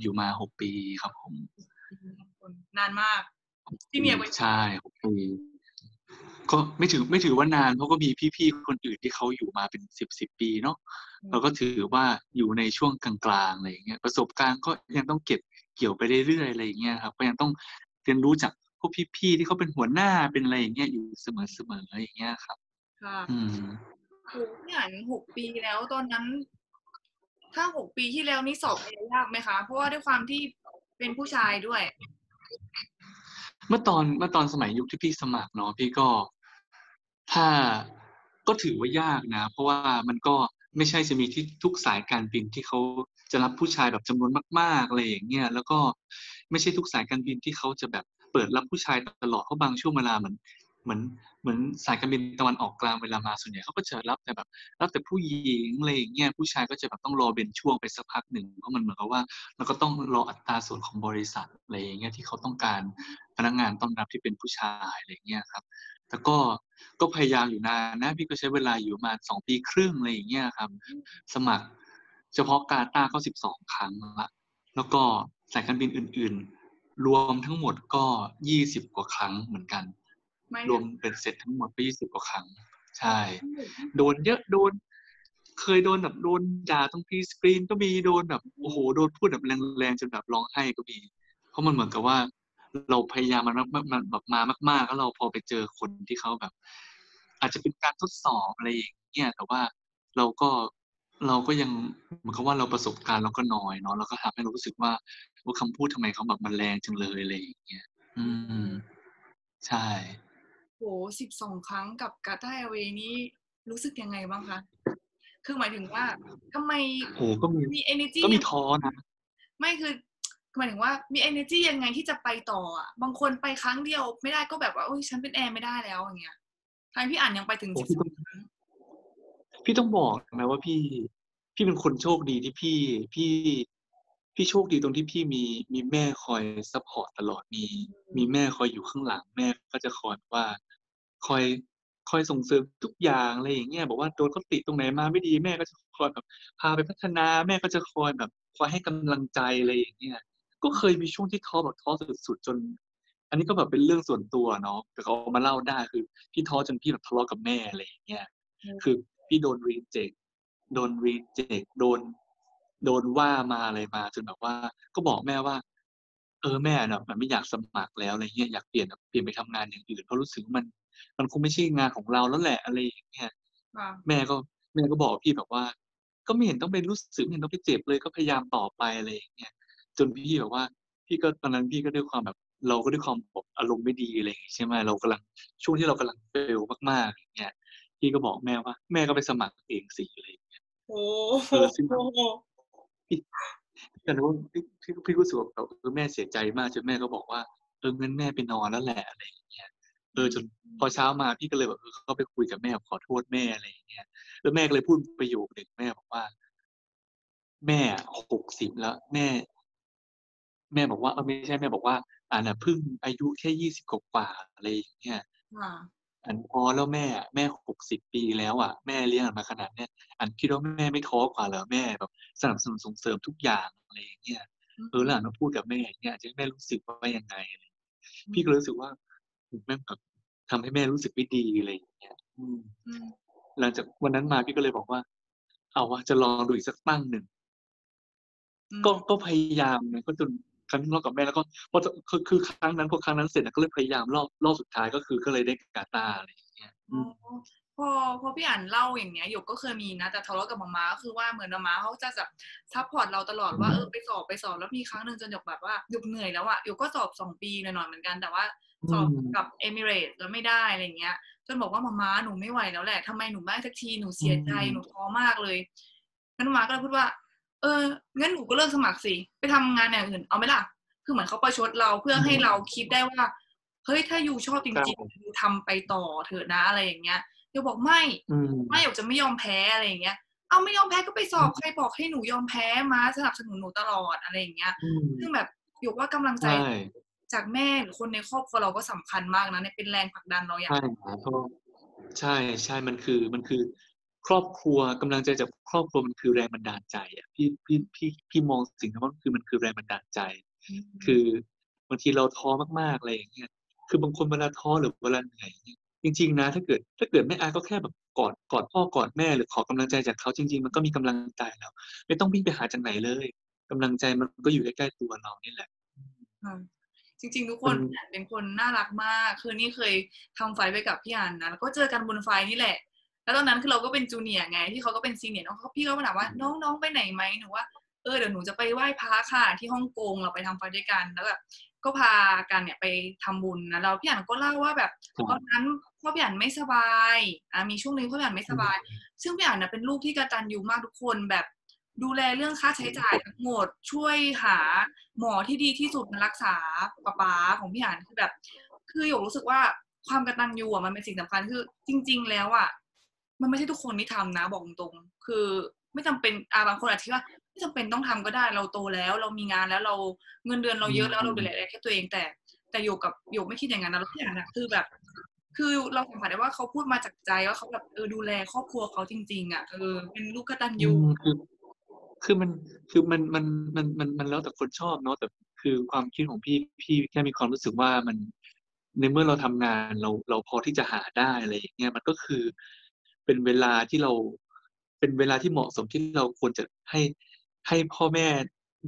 อยู่มาหกปีครับผม นานมาก ที่เมียไปใช่หกปีก็ไม่ถือไม่ถือว่านานเพราะก็มีพี่ๆคนอื่นที่เขาอยู่มาเป็นสิบสิบปีเนาะเราก็ถือว่าอยู่ในช่วงกลางๆอะไรอย่างเงี้ยประสบการณ์ก็ยังต้องเก็บเกี่ยวไปเรื่อยๆอะไรอย่างเงี้ยครับก็ยังต้องเรียนรู้จากพวกพี่ๆที่เขาเป็นหัวหน้าเป็นอะไรอย่างเงี้ยอยู่เสมอๆอะไรอย่างเงี้ยครับค่ะอืมโหพี่อ่านหกปีแล้วตอนนั้น ถ้าหกปีที่แล้วนี่สอบอะไรยากไหมคะ เพราะว่าด้วยความที่เป็นผู้ชายด้วย เมื่อตอนเมื่อตอนสมัยยุคที่พี่สมัครเนาะพี่ก็ ถ้าก็ถือว่ายากนะ เพราะว่ามันก็ไม่ใช่จะมีที่ทุกสายการบินที่เขาจะรับผู้ชายแบบจำนวนมาก ๆอะไรอย่างเงี้ยแล้วก็ไม่ใช่ทุกสายการบินที่เขาจะแบบเปิดรับผู้ชายตลอดเพราะบางช่วงเวลาเหมือน เหมือนเหมือนสายการบินตะวันออกกลางเวลามาส่วนใหญ่เขาก็จะรับแต่แบบ รับแต่ผู้หญิงอะไรอย่างเงี้ยผู้ชายก็จะแบบต้องรอเป็นช่วงไปสักพักหนึ่งเพราะมันเหมือนกับว่าเราก็ต้องรออัตราส่วนของบริษัทอะไรอย่างเงี้ยที่เขาต้องการพนักงานต้อนรับที่เป็นผู้ชายอะไรอย่างเงี้ยครับแต่ก็ก็พยายามอยู่นานนะพี่ก็ใช้เวลาอยู่มาสองปีครึ่งอะไรอย่างเงี้ยครับ สมัครเฉพาะกาตาร์ก็สิบสองครั้งละแล้วก็สายการบินอื่น ๆ รวมทั้งหมดก็ยี่สิบกว่าครั้งเหมือนกัน รวมเป็นเสร็จทั้งหมดก็ยี่สิบกว่าครั้ง ใช่ โดนเยอะโดน เคยโดนแบบโดนด่าตรงพีสกรีนก็มีโดนแบบโอ้โหโดนพูดแบบแรงๆจนแบบร้องไห้ก็มี เพราะมันเหมือนกับว่า เราพยายามมันมากมันแบบมามากๆแล้วเราพอไปเจอคนที่เขาแบบ อาจจะเป็นการทดสอบอะไรอย่างเงี้ยแต่ว่าเราก็เราก็ยังเหมือนกับว่าเราประสบการณ์เราก็น้อยเนาะเราก็ทำให้เรารู้สึกว่าว่าคำพูดทำไมเขาแบบมันแรงจังเลยอะไรอย่างเงี้ยอืม ใช่ โหสิบสองครั้งกับกาตาร์เวนี้รู้สึกยังไงบ้างคะ คือหมายถึงว่าทำไมโหก็มีมี energy ก็มีท้อนะ ไม่คือหมายถึงว่ามี energy ยังไงที่จะไปต่ออะ บางคนไปครั้งเดียวไม่ได้ก็แบบว่าโอ้ยฉันเป็นแอร์ไม่ได้แล้วอย่างเงี้ยทางพี่อ่านยังไปถึงโอ้สิบพี่สต้อองงครั้งพี่ต้องบอกนะว่าพี่ พี่เป็นคนโชคดีที่พี่พี่พี่โชคดีตรงที่พี่มีมีแม่คอย support ตลอดมี มีแม่คอยอยู่ข้างหลัง แม่ก็จะคอยว่า คอยคอยส่งเสริมทุกอย่างอะไรอย่างเงี้ยบอกว่าโดนเขาติตรงไหนมาไม่ดีแม่ก็จะคอยแบบพาไปพัฒนาแม่ก็จะคอยแบบคอยให้กำลังใจอะไรอย่างเงี้ยก็เคยมีช่วงที่ท้อแบบท้อสุดๆจน อันนี้ก็แบบเป็นเรื่องส่วนตัวเนาะแต่เขาเอามาเล่าได้คือพี่ท้อจนพี่แบบทะเลาะกับแม่อะไรอย่างเงี้ยคือพี่โดนรีเจ็คโดนรีเจ็คโดน โดนว่ามาอะไรมาจนแบบว่า ก็บอกแม่ว่า เออแม่เนาะมันไม่อยากสมัครแล้วอะไรเงี้ยอยากเปลี่ยนแบบเปลี่ยนไปทำงานอย่างอื่นเพราะรู้สึกว่ามัน มันคงไม่ใช่งานของเราแล้วแหละอะไรอย่างเงี้ยค่ะแม่ก็แม่ก็บอกพี่แบบว่า ก็ไม่เห็นต้องไปรู้สึกไม่เห็นต้องไปเจ็บเลยก็พยายามต่อไปอะไรอย่างเงี้ยจนพี่แบบว่า พี่ก็ตอนนั้นพี่ก็ด้วยความแบบ เราก็ด้วยความแบบอารมณ์ไม่ดีอะไรอย่างงี้ใช่ไหมเรากำลังช่วงที่เรากำลังเฟลมากๆอย่างเงี้ยพี่ก็บอกแม่ว่า แม่ก็ไปสมัครเองสิอะไรอย่างเงี้ยโอ้เออซึ่งโหแต่รู้ว่าพี่พี่พี่รู้สึกว่าแบบเออแม่เสียใจมากจนแม่ก็บอกว่าเอองั้นแม่ไปนอนแล้วแหละอะไรอย่างเงี้ย เออจนพอเช้ามาพี่ก็เลยแบบเออเข้าไปคุยกับแม่ขอโทษแม่อะไรอย่างเงี้ยแล้วแม่ก็เลยพูดประโยคหนึ่งแม่บอกว่า แม่หกสิบแล้ว แม่ แม่บอกว่าเออไม่ใช่แม่บอกว่าอ่าน่ะเพิ่งอายุแค่ยี่สิบกว่าๆอะไรอย่างเงี้ยค่ะอันพอแล้วแม่อะแม่หกสิบปีแล้วอะแม่เลี้ยงอันมาขนาดเนี้ยอันคิดว่าแม่ไม่ท้อกว่าเหรอแม่แบบสนับสนุนส่งเสริมทุกอย่างอะไรอย่างเงี้ยเออแล้วอันมาพูดกับแม่อย่างเงี้ยจะให้แม่รู้สึกว่ายังไงอะไรอย่างเงี้ยพี่ก็รู้สึกว่า แม่งแบบทำให้แม่รู้สึกไม่ดีอะไรอย่างเงี้ยอืมอืมหลังจากวันนั้นมาพี่ก็เลยบอกว่า เอาวะจะลองดูอีกสักตั้งหนึ่งอืมก็ก็พยายามนะก็จนครั้งที่ทะเลาะกับแม่แล้วก็พอจะคือคือครั้งนั้นพอครั้งนั้นเสร็จนะก็เลยพยายามรอบรอบสุดท้ายก็คือก็เลยได้กาตาร์อะไรอย่างเงี้ยอืมพอพอพี่อันเล่าอย่างเงี้ยหยกก็เคยมีนะแต่ทะเลาะกับมาม่าก็คือว่าเหมือนมาม่าเขาจะแบบ support เราตลอดว่าเออไปสอบไปสอบแล้วมีครั้งหนึ่งจนหยกแบบว่าหยกเหนื่อยแล้วอะหยกก็สอบสองปีหน่อยๆเหมือนกันแต่ว่า สอบอืมกับเอมิเรตแล้วไม่ได้อะไรเงี้ยจนบอกว่ามาม่าหนูไม่ไหวแล้วแหละทำไมหนูไม่ได้สักทีหนูเสียใจอืมหนูท้อมากเลยงั้นมาม่าก็เลยพูดว่า เอองั้นหนูก็เลิกสมัครสิไปทำงานอย่างอื่นเอาไหมล่ะคือเหมือนเขาประชดเราเพื่อให้เราคิดได้ว่าเฮ้ยถ้าอยู่ชอบจริงๆอยู่ทำไปต่อเถอะนะอะไรอย่างเงี้ยหยกบอกไม่อืมไม่อยากจะไม่ยอมแพ้อะไรอย่างเงี้ยเอาไม่ยอมแพ้ก็ไปสอบใครบอกให้หนูยอมแพ้มาสนับสนุนหนูตลอดอะไรอย่างเงี้ยอืมซึ่งแบบหยกว่ากำลังใจใช่ จากแม่หรือคนในครอบครัวเราก็สำคัญมากนะเนี่ยเป็นแรงผลักดันเราอย่างใช่ครับเพราะใช่ใช่มันคือมันคือ ครอบครัวกำลังใจจากครอบครัวมันคือแรงบันดาลใจอะพี่พี่พี่พี่มองสิ่งนั้นว่าคือมันคือแรงบันดาลใจ คือบางทีเราท้อมากๆอะไรอย่างเงี้ยคือบางคนเวลาท้อหรือเวลาเหนื่อยเนี่ยจริง ๆ นะ ถ้าเกิด ถ้าเกิดแม่อาก็แค่แบบกอดกอดพ่อกอดแม่หรือขอกำลังใจจากเขาจริง ๆ มันก็มีกำลังใจแล้วไม่ต้องวิ่งไปหาจากไหนเลยกำลังใจมันก็อยู่ใกล้ๆตัวเรานี่แหละค่ะ จริง ๆ ทุกคนเป็นคนน่ารักมาก คือนี่เคยทำไฟล์ไปกับพี่อันนะแล้วก็เจอกันบนไฟล์นี่แหละ แล้วตอนนั้นคือเราก็เป็นจูเนียร์ไง ที่เขาก็เป็นซีเนียร์น้องเขาพี่ก็มาถามว่าน้องน้องไปไหนไหมหนูว่าเออเดี๋ยวหนูจะไปไหว้พระค่ะที่ฮ่องกงเราไปทำไฟล์ด้วยกันแล้วแบบก็พากันเนี่ยไปทำบุญนะแล้วพี่อันก็เล่าว่าแบบครับตอนนั้นพ่อพี่อันไม่สบายอะมีช่วงหนึงพ่อพี่อันไม่สบาย ซึ่งพี่อันนะเป็นลูกที่กระตันยูมากทุกคนแบบ ดูแลเรื่องค่าใช้จ่ายทั้งหมดช่วยหาหมอที่ดีที่สุดมารักษาป๊าป๊าของพี่อันคือแบบ คือหยกรู้สึกว่าความกระตันยูอะมันเป็นสิ่งสำคัญคือ จริง ๆ แล้วอะมันไม่ใช่ทุกคนที่ทำนะบอกตรงๆคือไม่จำเป็นอ่าบางคนอาจจะคิดว่าไม่จำเป็นต้องทำก็ได้เราโตแล้ว เรามีงานแล้วเราเงินเดือนเราเยอะแล้วเราดูแลแค่ตัวเองแต่ แต่โยกกับโยกไม่คิดอย่างนั้นนะแล้วพี่อันนะคือแบบ คือเราสัมผัสได้ว่าเขาพูดมาจากใจว่าเขาแบบเออดูแลครอบครัวเขาจริง ๆ อะเออเป็นลูกกตัญญู คือมันคือมันมันมันมันมันแล้วแต่คนชอบเนาะแต่คือความคิดของพี่พี่แค่มีความรู้สึกว่ามันในเมื่อเราทำงานเราเราพอที่จะหาได้อะไรอย่างเงี้ยมันก็คือเป็นเวลาที่เราเป็นเวลาที่เหมาะสมที่เราควรจะให้ให้พ่อแม่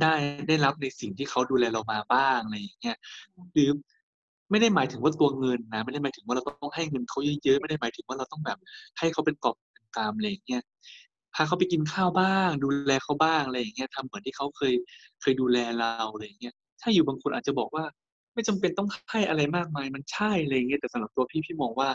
ได้ได้รับในสิ่งที่เขาดูแลเรามาบ้างอะไรอย่างเงี้ยหรือไม่ได้หมายถึงว่าตัวเงินนะไม่ได้หมายถึงว่าเราต้องให้เงินเขาเยอะๆไม่ได้หมายถึงว่าเราต้องแบบ ให้เขาเป็นกอบเป็นกามอะไรอย่างเงี้ย พาเขาไปกินข้าวบ้าง ดูแลเขาบ้างอะไรอย่างเงี้ยทำเหมือนที่เขาเคยเคยดูแลเราอะไรอย่างเงี้ยถ้าอยู่บางคนอาจจะบอกว่า ไม่จำเป็นต้องให้อะไรมากมายมันใช่อะไรอย่างเงี้ยแต่สำหรับตัวพี่พี่มองว่า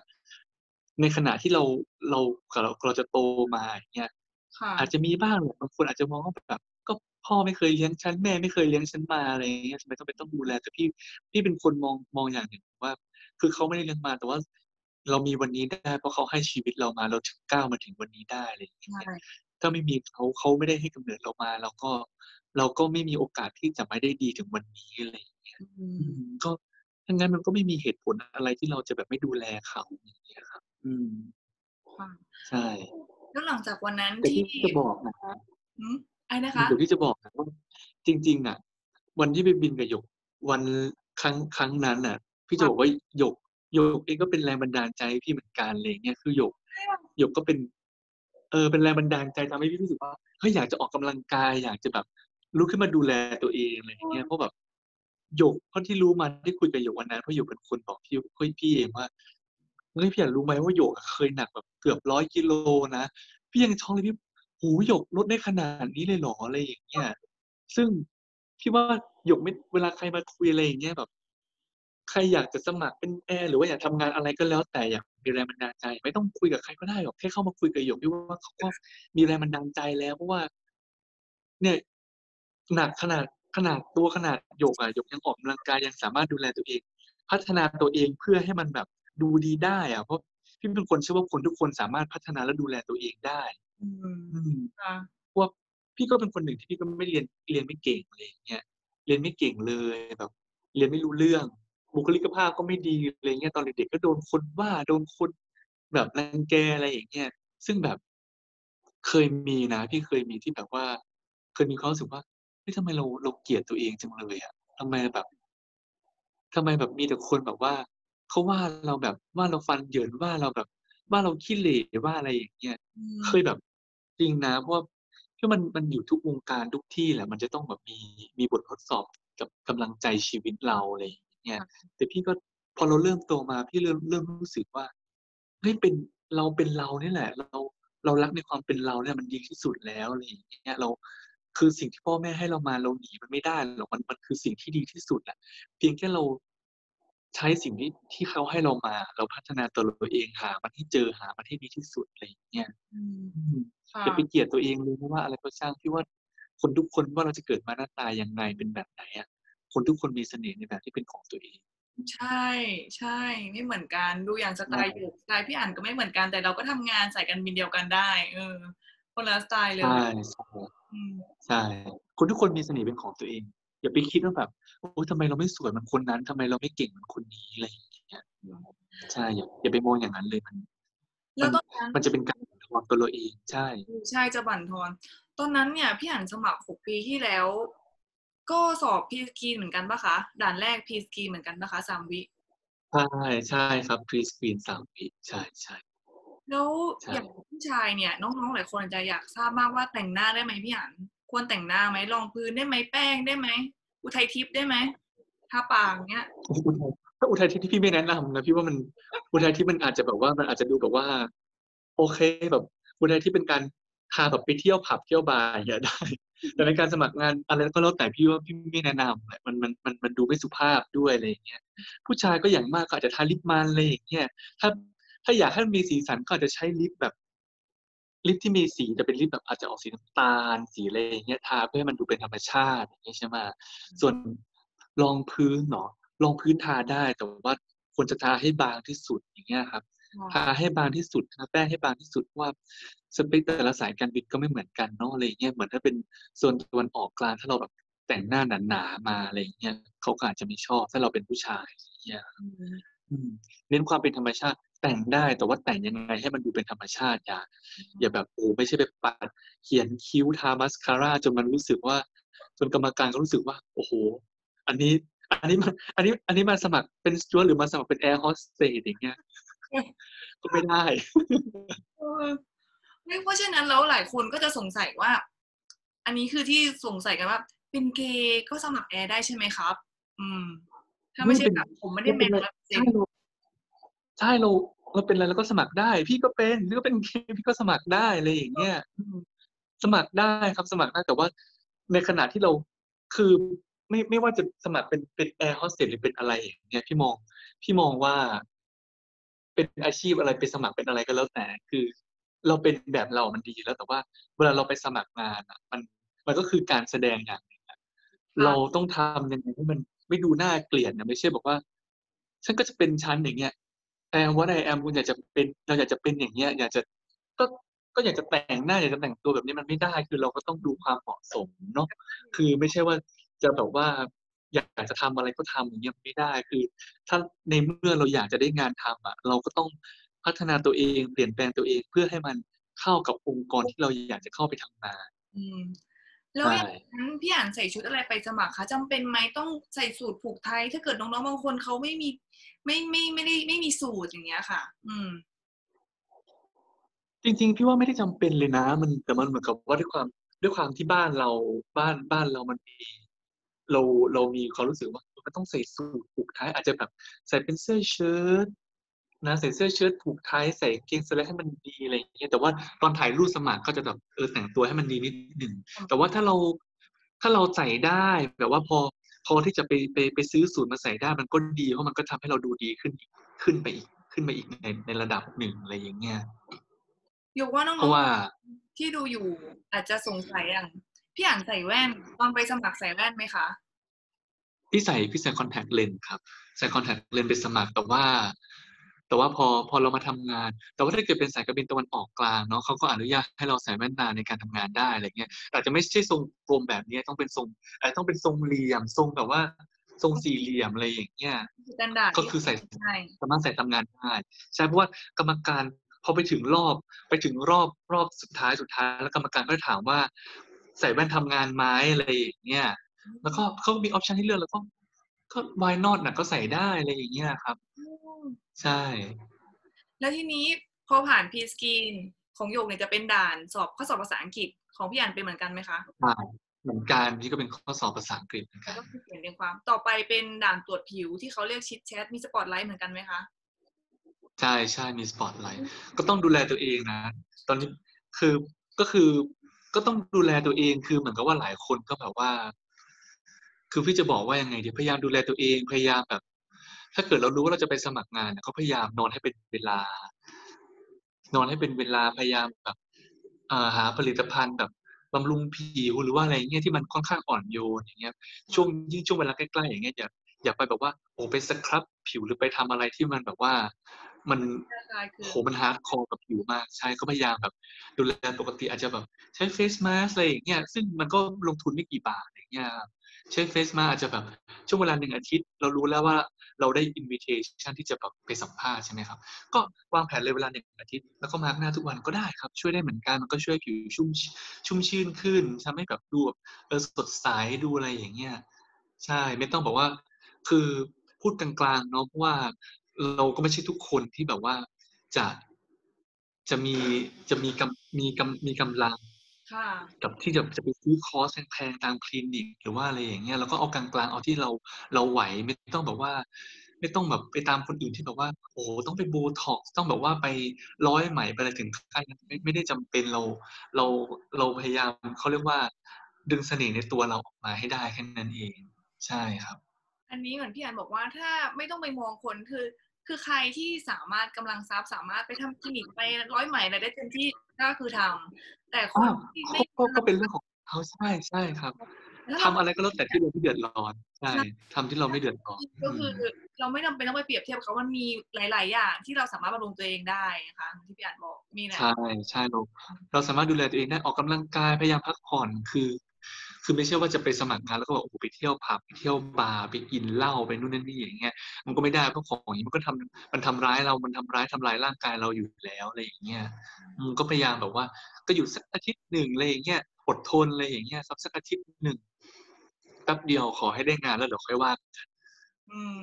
ในขณะที่เราเราเราเราจะโตมาอย่างเงี้ยค่ะอาจจะมีบ้างแหละบางคนอาจจะมองว่าแบบก็พ่อไม่เคยเลี้ยงฉันแม่ไม่เคยเลี้ยงฉันมาอะไรอย่างเงี้ยทำไมต้องเป็นต้องดูแลแต่พี่พี่เป็นคนมองมองอย่างหนึ่งว่า คือเขาไม่ได้เลี้ยงมาแต่ว่า เรามีวันนี้ได้เพราะเขาให้ชีวิตเรามาเราถึงก้าวมาถึงวันนี้ได้อะไรอย่างเงี้ยใช่ถ้าไม่มีเขาเขาไม่ได้ให้กำเนิดเรามา เราก็เราก็ไม่มีโอกาสที่จะไม่ได้ดีถึงวันนี้อะไรอย่างเงี้ยอือืมมก็ถ้างั้นมันก็ไม่มีเหตุผลอะไรที่เราจะแบบไม่ดูแลเขาอย่างเงี้ยครับ อืมค่ะใช่แล้วหลังจากวันนั้นแต่ที่ที่จะบอกนะอืมไอ้นะคะเดี๋ยวที่จะบอกนะว่าจริง ๆ อะ วันที่ไปบินกับหยก วันครั้งครั้งนั้นอะ พี่จะบอกว่าหยก หยกเองก็เป็นแรงบันดาลใจให้พี่เหมือนกันอะไรเงี้ยคือหยกหยกก็เป็น เออเป็นแรงบันดาลใจทำให้พี่รู้สึกว่าเฮ้ยอยากจะออกกำลังกายอยากจะแบบลุกขึ้นมาดูแลตัวเองอะไรอย่างเงี้ยเพราะแบบหยกเพราะที่รู้มาที่คุยกับหยกวันนั้นเพราะหยกเป็นคนบอกพี่เฮ้ยพี่เองว่าเฮ้ยพี่อยากรู้ไหมว่าหยกอะเคยหนักแบบเกือบร้อยกิโลนะพี่ยังช็อกเลยพี่หูหยกลดได้ขนาดนี้เลยเหรออะไรอย่างเงี้ย ซึ่งพี่ว่าหยกไม่เวลาใครมาคุยอะไรอย่างเงี้ยแบบ ใครอยากจะสมัครเป็นแอร์หรือว่าอยากทำงานอะไรก็แล้วแต่อยากมีแรงบันดาลใจ ไม่ต้องคุยกับใครก็ได้หรอกแค่เข้ามาคุยกับหยกพี่ว่าเขาก็มีแรงบันดาลใจแล้วเพราะว่า เนี่ยหนักขนาดขนาดตัวขนาดหยกอะหยกยังออกกำลังกายยังสามารถดูแลตัวเอง พัฒนาตัวเองเพื่อให้มันแบบดูดีได้อะเพราะพี่เป็นคนเชื่อว่าคนทุกคนสามารถพัฒนาและดูแลตัวเองได้ อืมอืมค่ะเพราะว่าพี่ก็เป็นคนหนึ่งที่พี่ก็ไม่เรียนเรียนไม่เก่งอะไรอย่างเงี้ยเรียนไม่เก่งเลยแบบ เรียนไม่รู้เรื่อง บุคลิกภาพก็ไม่ดีอะไรเงี้ยตอนเด็กๆก็โดนคนว่าโดนคนแบบรังแกอะไรอย่างเงี้ยซึ่งแบบเคยมีนะพี่เคยมีที่แบบว่า เคยมีความรู้สึกว่าเฮ้ยทำไมเราเราเกลียดตัวเองจังเลยอะทำไมแบบทำไมแบบมีแต่คนแบบว่าเขาว่าเราแบบว่าเราฟันเหยินว่าเราแบบ ว่าเราขี้เหร่ว่าอะไรอย่างเงี้ยอืมเคยแบบจริงนะเพราะว่าคือมันมันอยู่ทุกวงการทุกที่แหละ มันจะต้องแบบมีมีบททดสอบกับกำลังใจชีวิตเราอะไรอย่าง เงี้ยแต่พี่ก็พอเราเริ่มโตมาพี่เริ่มเริ่มรู้สึกว่าเฮ้ยเป็นเราเป็นเรานี่แหละ เราเรารักในความเป็นเราเนี่ยมันดีที่สุดแล้วอะไรอย่างเงี้ยเราคือสิ่งที่พ่อแม่ให้เรามาเราหนีมันไม่ได้หรอกมันมันคือสิ่งที่ดีที่สุดแหละเพียงแค่เราใช้สิ่งที่ที่เขาให้เรามา เราพัฒนาตัวเราเองหามันให้เจอหามันให้ดีที่สุดอะไรอย่างเงี้ยอืมอืมค่ะอย่าไปเกลียดตัวเองเลยไม่ว่าอะไรก็ช่างพี่ว่าคนทุกคนว่าเราจะเกิดมาหน้าตาอย่างไรเป็นแบบไหนอะ คนทุกคนมีเสน่ห์ในแบบที่เป็นของตัวเอง ใช่ใช่ไม่เหมือนกันดูอย่างสไตล์ใช่อยู่สไตล์พี่อ่านก็ไม่เหมือนกันแต่เราก็ทำงานสายการบินเดียวกันได้ เออ คนละสไตล์เลยใช่ใช่อืมใช่คนทุกคนมีเสน่ห์เป็นของตัวเอง อย่าไปคิดว่าแบบโอ้ยทำไมเราไม่สวยเหมือนคนนั้นทำไมเราไม่เก่งเหมือนคนนี้อะไรอย่างเงี้ยใช่อย่าอย่าไปมองอย่างนั้นเลยมันแล้วตอนนั้นมันจะเป็นการทอนตัวเราเองใช่ ใช่จะบั่นทอนตอนนั้นเนี่ยพี่อ่านสมัครหกปีที่แล้ว ก็สอบพีสกีเหมือนกันปะคะ ด่านแรกพีสกีเหมือนกันปะคะสามวิใช่ใช่ครับพรีสกรีนสามวิใช่ใช่แล้วใช่อย่างผู้ชายเนี่ย น้องๆหลายคนอาจจะอยากทราบมากว่าแต่งหน้าได้ไหมพี่อ่านควรแต่งหน้าไหมรองพื้นได้ไหมแป้งได้ไหมอุทัยทิพย์ได้ไหมทาปากเนี้ยอุทัยถ้าอุทัยทิพย์ที่พี่ไม่แนะนำนะพี่ว่ามันอุทัยทิพย์มันอาจจะแบบว่ามันอาจจะดูแบบว่า โอเคแบบอุทัยทิพย์เป็นการพาแบบไปเที่ยวผับเที่ยวบาร์อย่างเงี้ยได้ แต่ในการสมัครงานอะไรก็แล้วแต่พี่ว่าพี่ไม่แนะนำแหละมันมันมันมันดูไม่สุภาพด้วยอะไรอย่างเงี้ยผู้ชายก็อย่างมากก็อาจจะทาลิปมันอะไรอย่างเงี้ยถ้าถ้าอยากให้มันมีสีสันก็อาจจะใช้ลิปแบบ ลิปที่มีสีแต่เป็นลิปแบบอาจจะออกสีน้ำตาลสีอะไรอย่างเงี้ยทาเพื่อให้มันดูเป็นธรรมชาติอย่างเงี้ยใช่ไหมส่วนรองพื้นเนาะรองพื้นทาได้แต่ว่าควรจะทาให้บางที่สุดอย่างเงี้ยครับ ทาให้บางที่สุดทาแป้งให้บางที่สุดเพราะว่าสเปคแต่ละสายการบินก็ไม่เหมือนกันเนาะอะไรอย่างเงี้ยเหมือนถ้าเป็นโซนตะวันออกกลางถ้าเราแบบแต่งหน้าหนาๆมาอะไรอย่างเงี้ยเขาก็อาจจะไม่ชอบถ้าเราเป็นผู้ชายอย่างเงี้ยอืมอืมเน้นความเป็นธรรมชาติแต่งได้แต่ว่าแต่งยังไงให้มันดูเป็นธรรมชาติอย่าอย่าแบบโอ้ไม่ใช่ไปปัดเขียนคิ้วทามัสคาร่าจนมันรู้สึกว่า จนกรรมการเขารู้สึกว่า โอ้โห อันนี้ อันนี้มันอันนี้อันนี้มาสมัครเป็นสจวตหรือมาสมัครเป็นแอร์โฮสเตสอย่างเงี้ย ก็ไม่ได้เออไม่เพราะฉะนั้นแล้วหลายคนก็จะสงสัยว่า อันนี้คือที่สงสัยกันว่า เป็นเกย์ก็สมัครแอร์ได้ใช่ไหมครับ อืม ถ้าไม่ใช่ไม่เป็นแบบผมไม่ได้แมนร้อยเปอร์เซ็นต์ใช่ต์เราใช่เราเราเป็นอะไรเราก็สมัครได้ พี่ก็เป็นพี่ก็เป็นเกย์พี่ก็สมัครได้อะไรอย่างเงี้ยอืมสมัครได้ครับสมัครได้แต่ว่าในขณะที่เราคือไม่ไม่ว่าจะสมัครเป็นเป็นแอร์โฮสเตสหรือเป็นอะไรอย่างเงี้ยพี่มอง พี่มองว่า เป็นอาชีพอะไรไปสมัครเป็นอะไรก็แล้วแต่ คือ เราเป็นแบบเรามันดีแล้วแต่ว่าเวลาเราไปสมัครงานอะ มันมันก็คือการแสดงอย่างหนึ่งอะเราต้องทำยังไงให้มันไม่ดูน่าเกลียดนะไม่ใช่บอกว่า ฉันก็จะเป็นฉันอย่างเงี้ยแอมว่าไอแอมคุณอยากจะเป็นเราอยากจะเป็นอย่างเงี้ย อยากจะก็ก็อยากจะแต่งหน้าอยากจะแต่งตัวแบบนี้มันไม่ได้ คือเราก็ต้องดูความเหมาะสมเนาะคือไม่ใช่ว่าจะแบบว่า อยากจะทำอะไรก็ทำอย่างเงี้ยไม่ได้คือ ถ้าในเมื่อเราอยากจะได้งานทำอะ เราก็ต้องพัฒนาตัวเองเปลี่ยนแปลงตัวเองเพื่อให้มันเข้ากับองค์กรที่เราอยากจะเข้าไปทำงานอืมแล้วใช่อย่างนั้นพี่อ่านใส่ชุดอะไรไปสมัครคะจำเป็นไหมต้องใส่สูทผูกไทย ถ้าเกิดน้องๆบางคนเขาไม่มีไม่ไม่ไม่ได้ไม่มีสูทอย่างเงี้ยค่ะ อืม จริง ๆ พี่ว่าไม่ได้จำเป็นเลยนะ มันแต่มันเหมือนกับว่าด้วยความด้วยความที่บ้านเราบ้านบ้านเรามันมี เราเรามีความรู้สึกว่ามันต้องใส่สูทผูกไทยอาจจะแบบใส่เป็นเสื้อเชิ้ตนะใส่เสื้อเชิ้ตผูกไทยใส่กางเกงสแลกให้มันดีอะไรอย่างเงี้ยแต่ว่าตอนถ่ายรูปสมัครก็จะแบบเออแต่งตัวให้มันดีนิดหนึ่งแต่ว่าถ้าเราถ้าเราใส่ได้แบบว่าพอพอที่จะไปไปไปซื้อสูตรมาใส่ได้มันก็ดีเพราะมันก็ทำให้เราดูดีขึ้นอีกขึ้นไปอีกขึ้นไปอีกในในระดับหนึ่งอะไรอย่างเงี้ยยกว่าน้เพราะองว่าๆที่ดูอยู่อาจจะสงสัยอย่าง พี่อันใส่แว่นตอนไปสมัครใส่แว่นไหมคะ พี่ใส่พี่ใส่คอนแทคเลนส์ครับ ใส่คอนแทคเลนส์ไปสมัครแต่ว่า แต่ว่าพอพอเรามาทำงาน แต่ว่าถ้าเกิดเป็นสายการบินตะวันออกกลางเนาะเขาก็อนุญาตให้เราใส่แว่นตาในการทำงานได้อะไรเงี้ยแต่จะไม่ใช่ทรงกลมแบบนี้ต้องเป็นทรงเอ่อต้องเป็นทรงเหลี่ยมทรงแบบว่าทรงสี่เหลี่ยมอะไรอย่างเงี้ย standard ก็คือใส่ใช่สามารถใส่ทำงานได้ใช่เพราะว่ากรรมการพอไปถึงรอบไปถึงรอบรอบสุดท้ายสุดท้ายแล้วกรรมการก็จะถามว่า ใส่แว่นทำงานไหมอะไรอย่างเงี้ยแล้วก็เขาก็มี option ให้เลือกแล้วก็ก็ why not นะก็ใส่ได้อะไรอย่างเงี้ยครับอืมใช่ แล้วทีนี้พอผ่าน pre-screen ของหยกเนี่ยจะเป็นด่านสอบข้อสอบภาษาอังกฤษของพี่อันเป็นเหมือนกันไหมคะใช่เหมือนกันนี่ก็เป็นข้อสอบภาษาอังกฤษเหมือนแล้กัวนก็คือเปลี่ยนเรียงความ ต่อไปเป็นด่านตรวจผิวที่เขาเรียก chit chat มีสปอตไลท์เหมือนกันไหมคะใช่ใช่มีสปอตไลท์ก็ต้องดูแลตัวเองนะ ตอนนี้คือก็คือ ก็ต้องดูแลตัวเองคือเหมือนกับว่าหลายคนก็แบบว่า คือพี่จะบอกว่ายังไงดีพยายามดูแลตัวเองพยายามแบบ ถ้าเกิดเรารู้ว่าเราจะไปสมัครงานเนี่ยก็พยายามนอนให้เป็นเวลา นอนให้เป็นเวลาพยายามแบบหาผลิตภัณฑ์แบบบำรุงผิวหรือว่าอะไรเงี้ยที่มันค่อนข้างอ่อนโยนอย่างเงี้ยช่วงยิ่งช่วงเวลาใกล้ๆอย่างเงี้ยอย่าอย่าไปแบบว่าโอ้ไป scrub ผิวหรือไปทำอะไรที่มันแบบว่า มันระคายเคืองโหมัน hard core กับผิวมาก ใช่ก็พยายามแบบ ดูแลปกติอาจจะแบบ ใช้ face mask อะไรอย่างเงี้ยซึ่งมันก็ลงทุนไม่กี่บาทอย่างเงี้ยครับใช้ face mask อาจจะแบบ ช่วงเวลาหนึ่งอาทิตย์ เรารู้แล้วว่าเราได้ invitation ที่จะแบบไปสัมภาษณ์ใช่ไหมครับ ก็วางแผนเลยเวลาหนึ่งอาทิตย์ แล้วก็มาร์กหน้าทุกวันก็ได้ครับ ช่วยได้เหมือนกันมันก็ช่วยผิวชุ่มชุ่มชื่นขึ้นทำให้แบบดูแบบเออสดใสดูอะไรอย่างเงี้ยใช่ไม่ต้องบอกว่าคือพูดกลางๆเนาะเพราะว่า เราก็ไม่ใช่ทุกคนที่แบบว่าจะจะมีจะมีกำมีกำมีกำลังค่ะกับที่จะจะไปซื้อคอร์สแพงๆตามคลินิก หรือว่าอะไรอย่างเงี้ยแล้วก็เอากลางๆเอาที่เราเราไหวไม่ต้องแบบว่า ไม่ต้องแบบไปตามคนอื่นที่แบบว่า โอ้โหต้องไปโบท็อกซ์ต้องแบบว่าไปร้อยไหมไปอะไรถึงขั้นนั้นไม่ไม่ได้จำเป็นเรา เราเราพยายามเขาเรียกว่าดึงเสน่ห์ในตัวเราออกมาให้ได้แค่นั้นเอง ใช่ครับ อันนี้เหมือนพี่อันบอกว่าถ้าไม่ต้องไปมองคนคือ คือใครที่สามารถกำลังทรัพย์สามารถไปทำคลินิกไปร้อยไหมอะไรได้เต็มที่ก็คือทำแต่คนที่ไม่ก็ก็เป็นเรื่องของเขาใช่ใช่ครับแล้วทำเราอะไรก็แล้วแต่ที่เราไม่เดือดร้อนใช่ทำที่เราไม่เดือดร้อนก็คือเราไม่จำเป็นต้องไปเปรียบเทียบกับเขามันมีหลาย ๆ อย่างที่เราสามารถบำรุงตัวเองได้นะคะที่พี่อันบอกมีนะใช่ใช่เราเราสามารถดูแลตัวเองได้ออกกำลังกายพยายามพักผ่อนคือ คือไม่ใช่ว่าจะไปสมัครงานแล้วก็แบบโอ้โหไปเที่ยวผับไปเที่ยวบาร์ไปกินเหล้าไปนู่นนั่นนี่อย่างเงี้ยมันก็ไม่ได้เพราะของอย่างนี้มันก็ทำมันทำร้ายเรา มันทำร้ายทำลายร่างกายเราอยู่แล้วอะไรอย่างเงี้ยมันก็พยายามแบบว่า ก็อยู่สักอาทิตย์หนึ่งอะไรอย่างเงี้ยอดทนอะไรอย่างเงี้ยสักสักอาทิตย์หนึ่งแป๊บเดียวขอให้ได้งานแล้วเดี๋ยวค่อยว่ากันอืม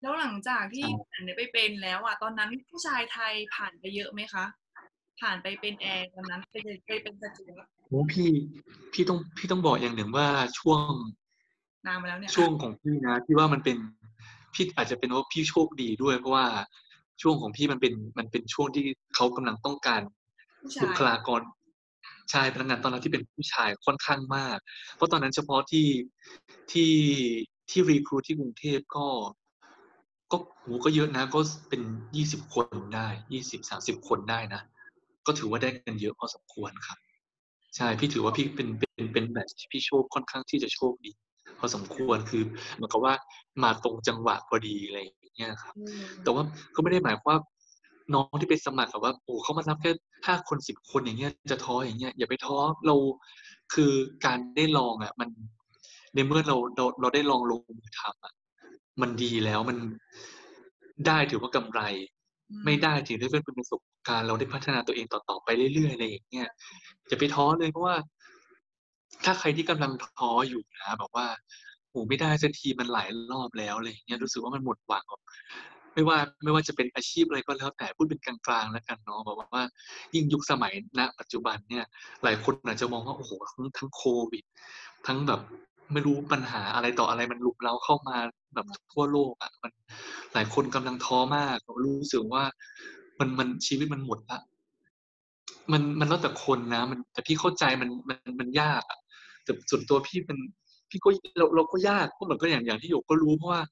แล้วหลังจากที่ใช่อันเนี่ยไปเป็นแล้วอะตอนนั้นผู้ชายไทยผ่านไปเยอะไหมคะ ผ่านไปเป็นแอร์ตอนนั้นไปเป็นไปเป็นสจวต โอ้พี่พี่ต้องพี่ต้องบอกอย่างหนึ่งว่าช่วงนานมาแล้วเนี่ยช่วงของพี่นะพี่ว่ามันเป็นพี่อาจจะเป็นว่าพี่โชคดีด้วยเพราะว่าช่วงของพี่มันเป็นมันเป็นช่วงที่เขากำลังต้องการผู้บุชายคลากรชายพนักงานตอนนั้นที่เป็นผู้ชายค่อนข้างมาก เพราะตอนนั้นเฉพาะที่ที่ที่รีครูที่กรุงเทพก็ ก็โหก็เยอะนะ ก็เป็นยี่สิบคนได้ยี่สิบสามสิบคนได้นะ ก็ถือว่าได้กันเยอะพอสมควรครับ ใช่พี่ถือว่าพี่เป็นเป็นเป็นแบบที่พี่โชคค่อนข้างที่จะโชคดีพอสมควรคือเหมือนกับว่ามาตรงจังหวะพอดีอะไรอย่างเงี้ยครับอืมแต่ว่าก็ไม่ได้หมายความว่าน้องที่ไปสมัครแบบว่าโอ้เขามารับแค่ห้าคนสิบคนอย่างเงี้ยจะท้ออย่างเงี้ยอย่าไปท้อเราคือการได้ลองอะ มันในเมื่อเราเราเราได้ลองลงมือทำอะ มันดีแล้วมันได้ถือว่ากำไร ไม่ได้ถือได้เป็นประสบการณ์เราได้พัฒนาตัวเองต่อๆไปเรื่อยๆอะไรอย่างเงี้ยอย่าไปท้อเลยเพราะว่า ถ้าใครที่กำลังท้ออยู่นะแบบว่าโอ้ไม่ได้สักทีมันหลายรอบแล้วอะไรอย่างเงี้ยรู้สึกว่ามันหมดหวังแบบไม่ว่าไม่ว่าจะเป็นอาชีพอะไรก็แล้วแต่พูดเป็นกลางๆแล้วกันเนาะแบบว่า ยิ่งยุคสมัยณ ปัจจุบันเนี่ย หลายคนอาจจะมองว่าโอ้โหทั้งทั้งโควิด ทั้งแบบ ไม่รู้ปัญหาอะไรต่ออะไรมันลุมเร้าเข้ามาแบบทั่วโลกอะมันหลายคนกำลังท้อมากรู้สึกว่า มันมันชีวิตมันหมดละมันมันแล้วแต่คนนะ มันแต่พี่เข้าใจมันมันมันยากอะแต่ส่วนตัวพี่มันพี่ก็เราเราก็ยากเพราะเหมือนก็อย่างอย่างที่หยกก็รู้เพราะว่า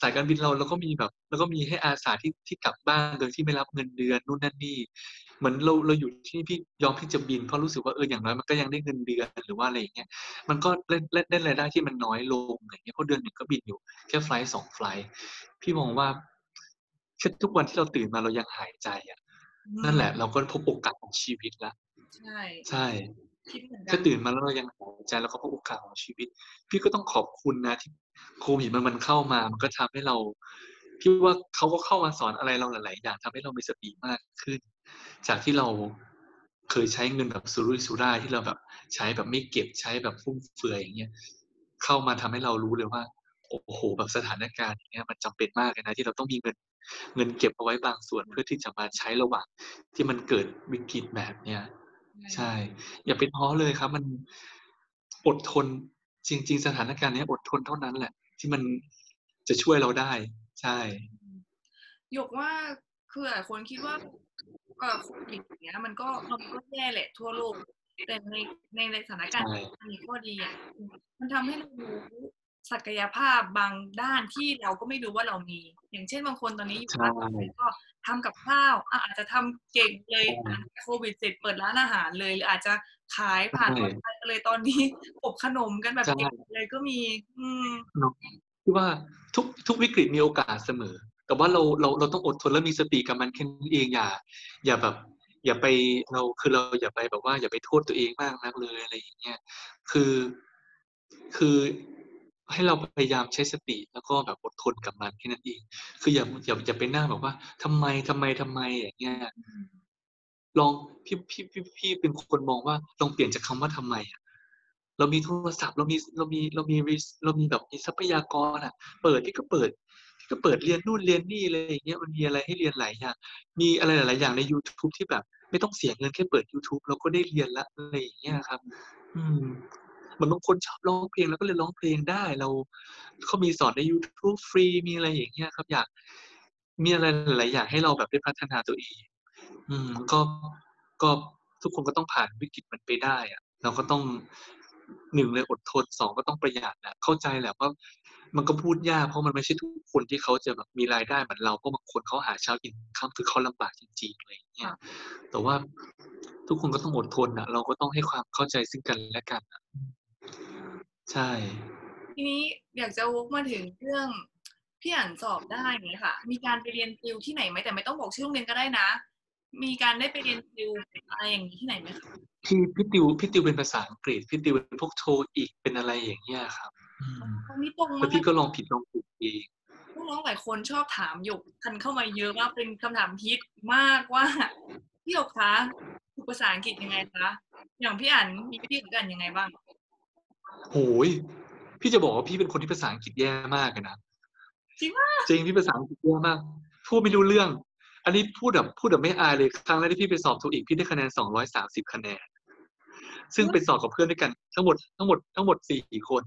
สายการบินเราเราก็มีแบบ แล้วก็มีให้อาสาที่ที่กลับบ้านโดยที่ไม่รับเงินเดือนนู่นนั่นนี่เหมือนเราเราอยู่ที่นี่พี่ยอมที่จะบินเพราะรู้สึกว่าเอออย่างน้อยมันก็ยังได้เงินเดือนหรือว่าอะไรอย่างเงี้ยมันก็เล่นเล่นเล่นรายได้ที่มันน้อยลงอย่างเงี้ยเพราะเดือนหนึ่งก็บินอยู่แค่ไฟล์สองไฟล์พี่มองว่าแค่ทุกวันที่เราตื่นมาเรายังหายใจอะนั่นแหละ เราก็พบโอกาสของชีวิตละใช่ใช่คิดเหมือน กัแค่ตื่นมาแล้วเรายังหายใจแล้วก็พบโอกาสของชีวิต พี่ก็ต้องขอบคุณนะที่โควิดมันมันเข้ามา มันก็ทำให้เราพี่ว่าเขาก็เข้ามาสอนอะไรเราหลาย ๆ อย่างทำให้เรามีสติมากขึ้น จากที่เราเคยใช้เงินแบบสุรุ่ยสุร่ายที่เราแบบใช้แบบไม่เก็บใช้แบบฟุ่มเฟือยอย่างเงี้ยเข้ามาทำให้เรารู้เลยว่า โอ้โหแบบสถานการณ์อย่างเงี้ยมันจำเป็นมากเลยนะที่เราต้องมีเงินเงินเก็บเอาไว้บางส่วนเพื่อที่จะมาใช้ระหว่างที่มันเกิดวิกฤตแบบเนี้ย ใช่ อย่าไปท้อเลยครับ มันอดทนจริง ๆ สถานการณ์เนี้ยอดทนเท่านั้นแหละ ที่มันจะช่วยเราได้ ใช่หยกว่าคือหลายคนคิดว่าเอ่อโควิดอย่างเงี้ย มันก็มันก็แย่แหละทั่วโลกแต่ในในในสถานการณ์ใช่มันมีข้อดีอะมันทำให้เรารู้ศักยภาพบางด้านที่เราก็ไม่รู้ว่าเรามี อย่างเช่นบางคนตอนนี้อยู่ใช่บ้านก็ทำกับข้าวอะอาจจะทำเก่งเลยใช่โควิดเสร็จเปิดร้านอาหารเลยหรืออาจจะขายผ่านออนไลน์เลยตอนนี้อบขนมกันแบบใช่เก่งเลยก็มี อืมที่ว่าทุกทุกวิกฤตมีโอกาสเสมอ แต่ว่าเราเราเราต้องอดทนและมีสติกับมันแค่นั้นเองอย่า อย่าแบบ อย่าไปเราคือเราอย่าไปแบบว่า อย่าไปโทษตัวเองมากนักเลยอะไรอย่างเงี้ยคือคือ ให้เราพยายามใช้สติแล้วก็แบบอดทนกับมันแค่นั้นเอง คืออย่าอย่าอย่าไปนั่งแบบว่าทำไมทำไมทำไมอย่างเงี้ยลองพี่พี่พี่พี่เป็นคนมองว่าลองเปลี่ยนจากคำว่าทำไมอะเรามีโทรศัพท์เรามีเรามีเรามีเรามีแบบมีทรัพยากรอะ เปิดพี่ก็เปิดพี่ก็เปิดเรียนนู่นเรียนนี่อะไรอย่างเงี้ยมันมีอะไรให้เรียนหลายอย่างมีอะไรหลาย ๆ อย่างใน YouTube ที่แบบ ไม่ต้องเสียเงินแค่เปิด YouTube เราก็ได้เรียนละอะไรอย่างเงี้ยครับ อืม เหมันบางคนชอบร้องเพลงแล้วก็เลยร้องเพลงได้เราเขามีสอนใน YouTube ฟรีมีอะไรอย่างเงี้ยครับอยากมีอะไรหลายๆอย่างให้เราแบบได้พัฒนาตัวเอง อืม ก็ก็ทุกคนก็ต้องผ่านวิกฤตมันไปได้อะเราก็ต้องหนึ่งเลยอดทนสองก็ต้องประหยัดนะเข้าใจแหละว่ามันก็พูดยากเพราะมันไม่ใช่ทุกคนที่เขาจะแบบมีรายได้เหมือนเราเพราะบางคนเขาหาเช้ากินค่ำคือเขาลำบากจริงๆอะไรอย่างเงี้ยแต่ว่าทุกคนก็ต้องอดทนนะเราก็ต้องให้ความเข้าใจซึ่งกันและกันนะ ใช่ ทีนี้อยากจะวกมาถึงเรื่องพี่อ่านสอบได้เนี้ยค่ะ มีการไปเรียนติวที่ไหนไหมแต่ไม่ต้องบอกชื่อโรงเรียนก็ได้นะ มีการได้ไปเรียนติวอะไรอย่างนี้ที่ไหนไหมคะพี่พี่ติวพี่ติวเป็นภาษาอังกฤษพี่ติวเป็นพวกโทอีกเป็นอะไรอย่างเงี้ยครับตรงนี้ตรงแล้วมากพี่ก็ลองผิดลองถูกเองน้องๆหลายคนชอบถามหยกทันเข้ามาเยอะมากเป็นคำถามฮิตมากว่าพี่หยกคะฝึกภาษาอังกฤษยังไงคะอย่างพี่อ่านมีวิธีฝึกอ่านยังไงบ้าง โหยพี่จะบอกว่าพี่เป็นคนที่ภาษาอังกฤษแย่มากเลยนะจริงปะจริงพี่ภาษาอังกฤษแย่มาก พูดไม่รู้เรื่อง อันนี้พูดแบบพูดแบบไม่อายเลยครั้งแรกที่พี่ไปสอบโทอีกพี่ได้คะแนนสองร้อยสามสิบคะแนน ซึ่งไปสอบกับเพื่อนด้วยกัน ทั้งหมดทั้งหมดทั้งหมดสี่คน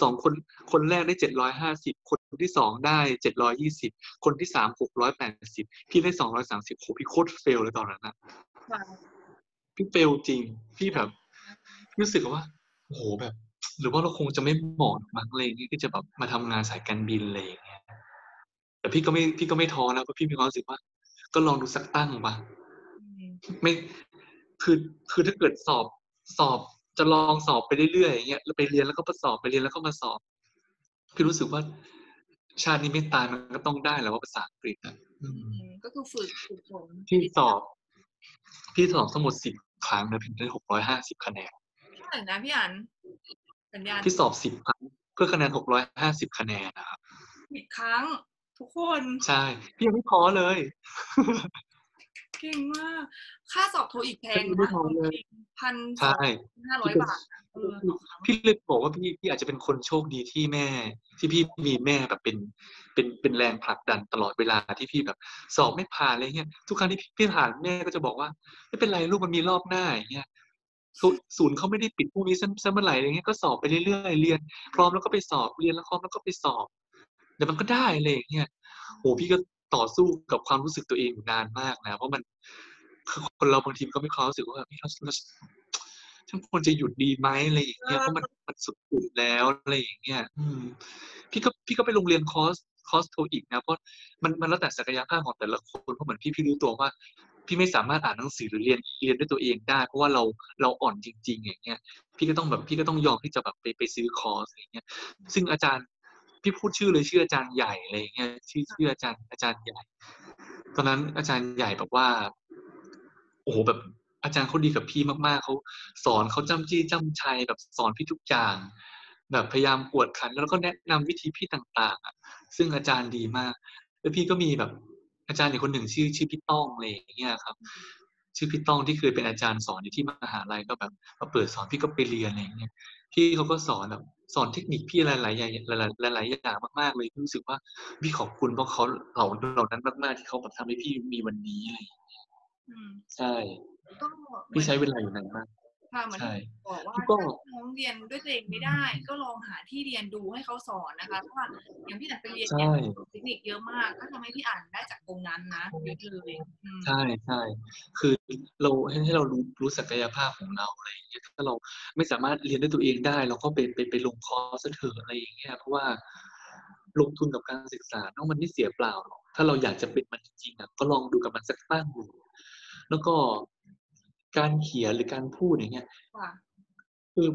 สองคนคนแรกได้เจ็ดร้อยห้าสิบคนที่สองได้เจ็ดร้อยี่สิบคนที่สามหกร้อยแปดสิบพี่ได้สองร้อยสามสิบโหพี่โคตรเฟลเลยตอนนั้นนะค่ะพี่เฟลจริง พี่แบบรู้สึกว่าโอ้โหแบบ หรือว่าเราคงจะไม่เหมาะมั้งอะไรอย่างเงี้ยที่จะแบบมาทำงานสายการบินอะไรอย่างเงี้ยแต่พี่ก็ไม่พี่ก็ไม่ท้อนะเพราะพี่มีความรู้สึกว่า ก็ลองดูสักตั้งมาอืมไม่คือคือถ้าเกิดสอบสอบจะลองสอบไปเรื่อยๆอย่างเงี้ยแล้วไปเรียนแล้วก็มาสอบไปเรียนแล้วก็มาสอบ พี่รู้สึกว่า ชาตินี้ไม่ตายมันก็ต้องได้แหล้วว่าภาษาอังกฤษอะอืมอืมก็คือฝึกฝึกฝนพี่สอบ พี่สอบทั้งหมดสิบครั้งนะพี่ได้หกร้อยห้าสิบคะแนนเท่าไหร่นะพี่อ่าน สัญญาณพี่สอบสิบครั้งเพื่อคะแนนหกร้อยห้าสิบคะแนนนะครับผิดครั้ง ทุกคน ใช่พี่ยังไม่ท้อเลย เก่งมาก ค่าสอบโทอีกแพงไม่ได้นะท้อเลยพันสใช่องห้าร้อยบาทเออต่อครั้งพี่เลยบอกว่าพี่พี่อาจจะเป็นคนโชคดีที่แม่ ที่พี่มีแม่แบบเป็นเป็นเป็นแรงผลักดันตลอดเวลาที่พี่แบบสอบไม่ผ่านอะไรเงี้ยทุกครั้งที่พี่พี่ผ่านแม่ก็จะบอกว่า ไม่เป็นไรลูกมันมีรอบหน้าอย่างเงี้ย ศูนย์ศูนย์เขาไม่ได้ปิดพรุ่งนี้ซ้ำเมื่อไหร่อะไรเงี้ยก็สอบไปเรื่อยๆเรียน พร้อมแล้วก็ไปสอบเรียนแล้วพร้อมแล้วก็ไปสอบเดี๋ยวมันก็ได้อะไรอย่างเงี้ยโหพี่ก็ต่อสู้กับความรู้สึกตัวเองอยู่นานมากนะเพราะมันคือคนเราบางทีมันก็มีความรู้สึกว่าแบบเฮ้ยเราเราฉันควรจะหยุดดีไหมอะไรอย่างเงี้ยเพราะมันมันสุดๆแล้วอะไรอย่างเงี้ยอืมพี่ก็พี่ก็ไปลงเรียนคอร์สคอร์ส TOEIC นะเพราะมันมันแล้วแต่ศักยภาพของแต่ละคนเพราะเหมือนพี่พี่รู้ตัวว่า พี่ไม่สามารถอ่านหนังสือหรือเรียนเรียนด้วยตัวเองได้ เพราะว่าเราเราอ่อนจริง ๆ อย่างเงี้ย พี่ก็ต้องแบบพี่ก็ต้องยอมที่จะแบบไปไปซื้อคอร์สอะไรเงี้ย ซึ่งอาจารย์พี่พูดชื่อเลยชื่ออาจารย์ใหญ่อะไรอย่างเงี้ยชื่อชื่ออาจารย์อาจารย์ใหญ่ ตอนนั้นอาจารย์ใหญ่แบบว่า โอ้โหแบบอาจารย์เขาดีกับพี่มากๆเขาสอนเขาจำจี้จำชัยแบบสอนพี่ทุกอย่างแบบพยายามกวดขันแล้วก็แนะนำวิธีพี่ต่างๆอะซึ่งอาจารย์ดีมาก แล้วพี่ก็มีแบบ อาจารย์อีกคนหนึ่งชื่อชื่อพี่ต้องอะไรอย่างเงี้ยครับ ชื่อพี่ต้องที่เคยเป็นอาจารย์สอนอยู่ที่มหาลัยก็แบบมาเปิดสอนพี่ก็ไปเรียนอะไรอย่างเงี้ยพี่เขาก็สอนแบบสอนเทคนิคพี่หลายๆอย่างหลายๆหลายๆอย่างมากๆเลยพี่รู้สึกว่าพี่ขอบคุณเพราะเขาเหล่าเหล่านั้นมากๆที่เขาแบบทำให้พี่มีวันนี้อะไรอย่างเงี้ยอืมใช่ก็เหมือนพี่ใช้เวลาอยู่นานมาก ค่ะเหมือนใช่ที่บอกว่าพี่ก็ถ้าน้องเรียนด้วยตัวเองไม่ได้ ก็ลองหาที่เรียนดูให้เขาสอนนะคะเพราะว่าอย่างพี่อ่านไปเรียนเนี่ยใช่เทคนิคเยอะมาก ก็ทำให้พี่อ่านได้จากตรงนั้นนะเยอะเลยอืมใช่ใช่คือเราให้ให้เรารู้รู้ศักยภาพของเราอะไรอย่างเงี้ยถ้าเราไม่สามารถเรียนด้วยตัวเองได้ เราก็ไปไปไปลงคอร์สเถอะอะไรอย่างเงี้ยเพราะว่าลงทุนกับการศึกษาเนาะมันไม่เสียเปล่าหรอกถ้าเราอยากจะเป็นมันจริงๆอะก็ลองดูกับมันสักตั้งดูแล้วก็ การเขียนหรือการพูดอย่างเงี้ยค่ะคือ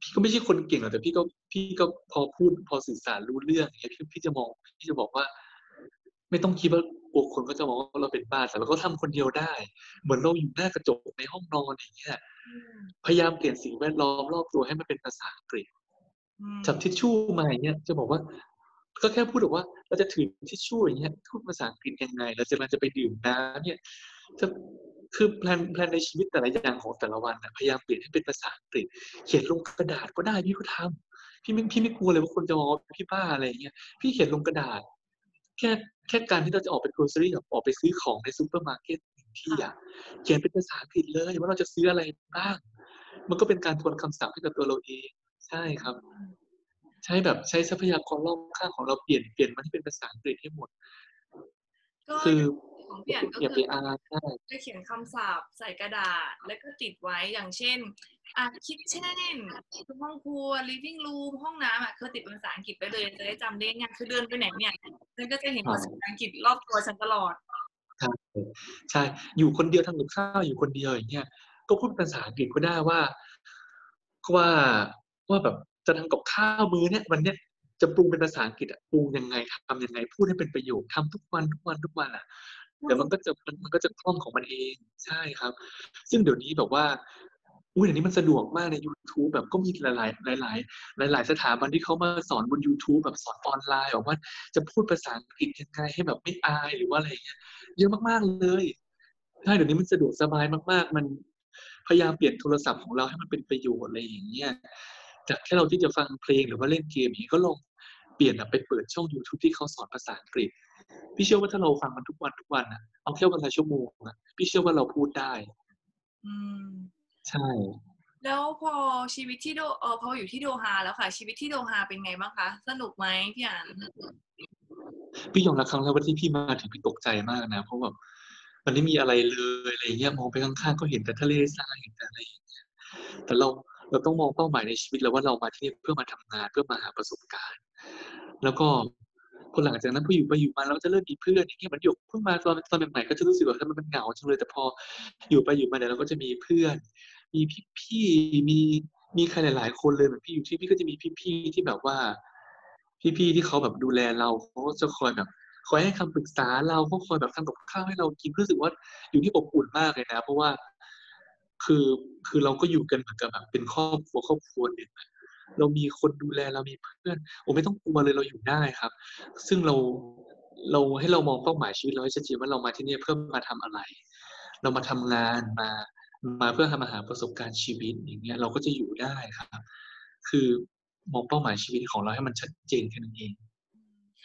พี่ก็ไม่ใช่คนเก่งหรอกแต่พี่ก็พี่ก็พอพูดพอสื่อสารรู้เรื่องอย่างเงี้ยพี่พี่จะมองพี่จะบอกว่า ไม่ต้องคิดว่ากลัวคนก็จะมองว่าเราเป็นบ้าแต่เราก็ทำคนเดียวได้ เหมือนเราอยู่หน้ากระจกในห้องนอนอย่างเงี้ยอืมพยายามเปลี่ยนสิ่งแวดล้อมรอบตัวให้มันเป็นภาษาอังกฤษอืมจับทิชชู่มาอย่างเงี้ยจะบอกว่า ก็แค่พูดบอกว่าเราจะถือทิชชู่อย่างเงี้ยพูดภาษาอังกฤษยังไง เราจะเราจะไปดื่มน้ำเนี่ยจะ คือ plan plan ในชีวิตแต่ละอย่างของแต่ละวันนะพยายามเปลี่ยนให้เป็นภาษาอังกฤษ เขียนลงกระดาษก็ได้พี่ก็ทำพี่ไม่พี่ไม่กลัวเลยว่าคนจะมองว่าพี่บ้าอะไรอย่างเงี้ยพี่เขียนลงกระดาษ แค่แค่การที่เราจะออกไป grocery กับออกไปซื้อของในซูเปอร์มาร์เก็ตหนึ่งที่อะเขียนเป็นภาษาอังกฤษเลยว่าเราจะซื้ออะไรบ้าง มันก็เป็นการทวนคำศัพท์ให้กับตัวเราเองใช่ครับ ใช้แบบใช้ทรัพยากรรอบข้างของเราเปลี่ยนเปลี่ยนมันให้เป็นภาษาอังกฤษให้หมดก็คือ ของพี่อันก็อย่าไปคืออายใช่จะเขียนคำศัพท์ใส่กระดาษ แล้วก็ติดไว้อย่างเช่นอะคิดเช่นห้องครัว living room ห้องน้ำอะคือติดเป็นภาษาอังกฤษไปเลย จะได้จำได้ง่ายคือเดินไปไหนเนี่ยฉันก็จะเห็นภาษาอังกฤษรอบตัวฉันตลอดใช่ใช่อยู่คนเดียวทำกับข้าวอยู่คนเดียวอย่างเงี้ยก็พูดภาษาอังกฤษก็ได้ว่าว่าว่าแบบจะทำกับข้าวมื้อเนี้ยวันเนี้ยจะปรุงเป็นภาษาอังกฤษอะปรุงยังไงทำยังไงพูดให้เป็นประโยคทำทุกวันทุกวันทุกวันอะ เดี๋ยวมันก็จะมันก็จะคล่องของมันเองใช่ครับ ซึ่งเดี๋ยวนี้แบบว่าอุ้ยเดี๋ยวนี้มันสะดวกมากใน YouTube แบบก็มีหลาย ๆ หลาย ๆ หลาย ๆ สถาบันที่เขามาสอนบน YouTube แบบสอนออนไลน์บอกว่าจะพูดภาษาอังกฤษยังไงให้แบบไม่อายหรือว่าอะไรเงี้ยเยอะมากๆเลยใช่เดี๋ยวนี้มันสะดวกสบายมาก ๆ มันพยายามเปลี่ยนโทรศัพท์ของเราให้มันเป็นประโยชน์อะไรอย่างเงี้ยจากแค่เราที่จะฟังเพลงหรือว่าเล่นเกมอย่างนี้ก็ลอง ปลี่ยนอะไปเปิดช่อง YouTube ที่เขาสอนภาษาอังกฤษ พี่เชื่อว่าถ้าเราฟังมันทุกวันทุกวันอะเอาแค่วันละชั่วโมงอะพี่เชื่อว่าเราพูดได้ อืมใช่ แล้วพอชีวิตที่โดเออพออยู่ที่โดฮาแล้วค่ะ ชีวิตที่โดฮาเป็นไงบ้างคะ สนุกไหมพี่อันพี่ยอมรับครั้งแรกว่าที่พี่มาถึงพี่ตกใจมากนะ เพราะแบบมันไม่มีอะไรเลยอะไรเงี้ยมองไปข้างๆก็เห็นแต่ทะเลทรายเห็นแต่อะไรอย่างเงี้ยแต่เราเราต้องมองเป้าหมายในชีวิตแล้วว่าเรามาที่นี่เพื่อมาทำงานเพื่อมาหาประสบการณ์ แล้วก็พอหลังจากนั้นพออยู่ไปอยู่มาเราก็จะเริ่มมีเพื่อนอย่างเงี้ยมันหยกเพิ่งมาตอนตอนใหม่ๆก็จะรู้สึกว่าทำไมมันเหงาจังเลยแต่พออยู่ไปอยู่มาเนี่ยเราก็จะมีเพื่อน มีพี่ๆมีมีใครหลายๆ คนเลยเหมือนพี่อยู่ที่พี่ก็จะมีพี่ๆที่แบบว่า พี่ๆที่เขาแบบดูแลเราเขาจะคอยแบบคอยให้คำปรึกษาเราเขาคอยแบบทำกับข้าวให้เรากินรู้สึกว่าอยู่ที่อบอุ่นมากเลยนะ เพราะว่าคือคือเราก็อยู่กันเหมือนกับแบบเป็นครอบครัวครอบครัวหนึ่ง เรามีคนดูแลเรามีเพื่อนโอ้ไม่ต้องกลัวเลยเราอยู่ได้ครับ ซึ่งเราเราให้เรามองเป้าหมายชีวิตเราให้ชัดเจนว่าเรามาที่นี่เพื่อมาทำอะไร เรามาทำงานมา มาเพื่อทำอาหาประสบการณ์ชีวิตอย่างเงี้ยเราก็จะอยู่ได้ครับ คือมองเป้าหมายชีวิตของเราให้มันชัดเจนแค่นั้นเอง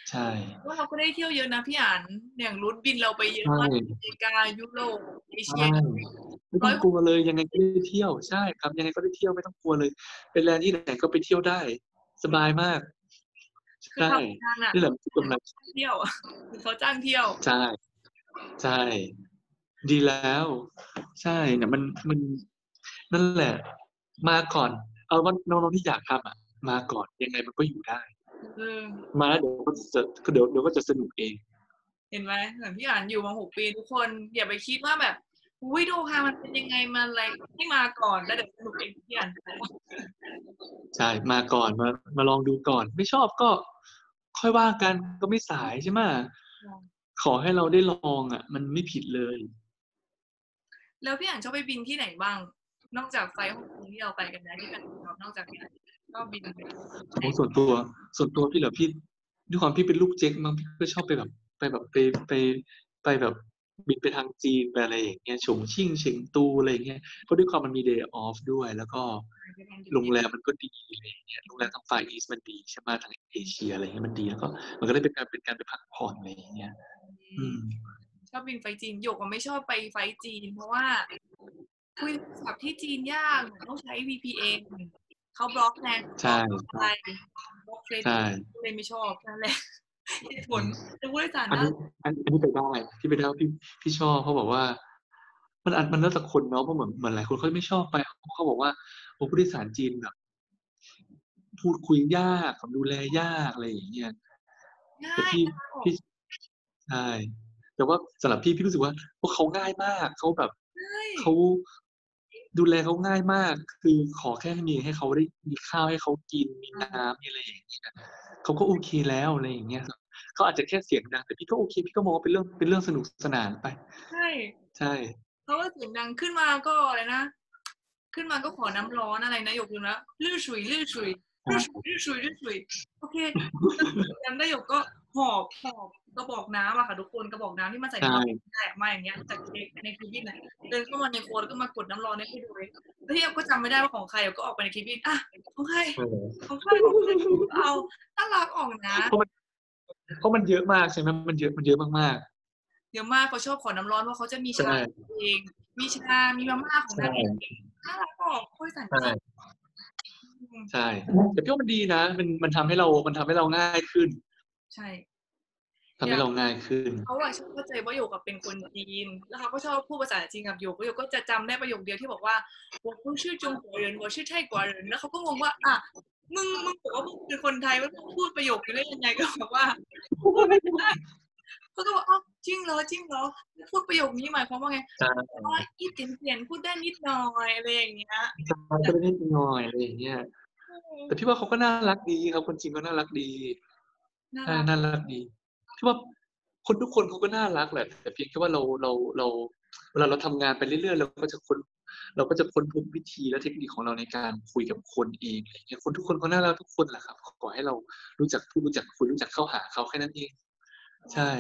ใช่ว่าเราก็ได้เที่ยวเยอะนะพี่อันอย่างรูทบินเราไปเยอะใช่มากอเมริกายุโรปเอเชียใช่ ไม่ต้องกลัวเลยยังไงก็ได้เที่ยวใช่ครับ ยังไงก็ได้เที่ยวไม่ต้องกลัวเลยไปแลนด์ที่ไหนก็ไปเที่ยวได้ สบายมากคือใช่ทำงานอะนี่แหละคือกำลังเที่ยวอะคือเขาจ้างเที่ยวใช่ใช่ดีแล้ว ใช่เนี่ยมันมันนั่นแหละ มาก่อน เอาว่าน้องๆที่อยากทำอะ มาก่อนยังไงมันก็อยู่ได้เออมาแล้วเดี๋ยวก็จะเดี๋ยวเดี๋ยวก็จะสนุกเอง เห็นไหมเหมือนพี่อ่านอยู่มาหกปีทุกคนอย่าไปคิดว่าแบบ อุ้ยโดฮามันเป็นยังไงมาอะไรให้มาก่อนแล้วเดี๋ยวสนุกเองพี่อ่านใช่มาก่อนมามาลองดูก่อน ไม่ชอบก็ ค่อยว่ากันก็ไม่สายใช่ไหมขอให้เราได้ลองอะ มันไม่ผิดเลย แล้วพี่อ่านชอบไปบินที่ไหนบ้าง นอกจากไฟล์ฮ่องกงที่เราไปกันนะที่กันนอกจากนี้ก็บินไปของส่วนตัว ส่วนตัวพี่เหรอพี่ด้วยความพี่เป็นลูกเจ๊กมั้งพี่ก็ชอบไปแบบ ไปแบบไปไปไปแบบ บินไปทางจีนไปอะไรอย่างเงี้ยฉงชิ่งเฉิงตูอะไรอย่างเงี้ยเพราะด้วยความมันมี day off ด้วย แล้วก็โรงแรมมันก็ดีอะไรอย่างเงี้ยโรงแรมทางฝ่ายอีสมันดีใช่ไหมทางเอเชียอะไรเงี้ยมันดีแล้วก็มันก็ได้เป็นการเป็นการไปพักผ่อนอะไรอย่างเงี้ยอืมชอบบินไฟจีนหยกก็ไม่ชอบไปไฟจีน เพราะว่าคุยโทรศัพท์ที่จีนยากต้องใช้ VPN เขาบล็อกแนนใช่ใช่บล็อกเฟซใช่เลยไม่ชอบนั่นแหละ เหตุผลจะพูดให้สารอันนะนี้อันอันนี้ไปได้ที่ไปได้ว่าพี่พี่ชอบเขาบอกว่า มันอันมันแล้วแต่คนเนาะเพราะเหมือนเหมือนหลายคนเขาไม่ชอบไปเขาบอกว่าโอ้ผู้โดยสารจีนแบบพูดคุยยากดูแลยากอะไรอย่างเงี้ยง่าแต่ยพี่นะคะพี่ใช่แต่ว่าสำหรับพี่พี่รู้สึกว่าพวกเขาง่ายมากเขาแบบง่ายเขาดูแลเขาง่ายมาก คือขอแค่มีให้เขาได้มีข้าวให้เขากินมีน้ำมีอะไรอย่างเงี้ย เขาก็โอเคแล้วอะไรอย่างเงี้ยเขาอาจจะแค่เสียงดังแต่พี่ก็โอเค พี่ก็มองว่าเป็นเรื่องเป็นเรื่องสนุกสนานไป ใช่ใช่เพราะว่าเสียงดังขึ้นมาก็อะไรนะขึ้นมาก็ขอน้ำร้อนอะไรนะยกดูนะลื่นชุยลื่นชุยลื่นชุยลื่นชุยลื่นชุยโอเคจำได้ยกก็ หอบหอบกระบอกน้ำอะค่ะ ทุกคนกระบอกน้ำที่มันใส่ใช่น้ำแตกมาอย่างเงี้ยจากในคลิปบินไหนเดินเข้ามาในครัวแล้วก็มากดน้ำร้อนให้พี่ดูเลยแล้วที่หยกก็จำไม่ได้ว่าของใครหยกก็ออกไปในคลิปบินอะของใครเออของใครของใครเอาน่ารักออกนะเพราะมันเพราะมันเยอะมากใช่ไหมมันเยอะมันเยอะมากเยอะมากเขาชอบขอน้ำร้อนเพราะเขาจะมีๆใช่ชาเองมีชา มีมาม่าของนางเองน่ารักออกค่อยสันใช่ติใช่แต่พี่ว่ามันดีนะ มันมันทำให้เรา มันทำให้เราง่ายขึ้น ใช่ทำให้เราง่ายขึ้นเขาอะชอบเข้าใจว่าอยู่กับเป็นคนจีน แล้วเขาก็ชอบพูดภาษาจีนกับโยกโยกก็จะจำได้ประโยคเดียวที่บอกว่าผมชื่อจงหัวเรินผมชื่อไทยกว่าเรินแล้วเขาก็งงว่าอะมึงมึงบอกว่ามึงเป็นคนไทยมึงพูดประโยคนี้ได้ยังไงก็บอกว่าพูดไม่ได้เขาก็บอกอ๋อจริงเหรอจริงเหรอพูดประโยคนี้หมายความว่าไงว่าอีเปลี่ยนเตียนพูดได้นิดหน่อยอะไรอย่างเงี้ยพูดได้นิดหน่อยอะไรอย่างเงี้ยแต่พี่ว่าเขาก็น่ารักดีครับคนจีนก็น่ารักดี น่าใช่รักน่ารักดีพี่ว่าคนทุกคนเขาก็น่ารักแหละแต่เพียงแค่ว่าเราเราเราเวลาเราทำงานไปเรื่อยๆเราก็จะค้นเราก็จะค้นพบวิธีและเทคนิคของเราในการคุยกับคนเองอะไรเงี้ยคนทุกคนเขาน่ารักทุกคนแหละครับขอให้เรารู้จักพูดรู้จักคุยรู้จักเข้าหาเขาแค่นั้นเอง ใช่